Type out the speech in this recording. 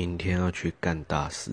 明天要去干大事。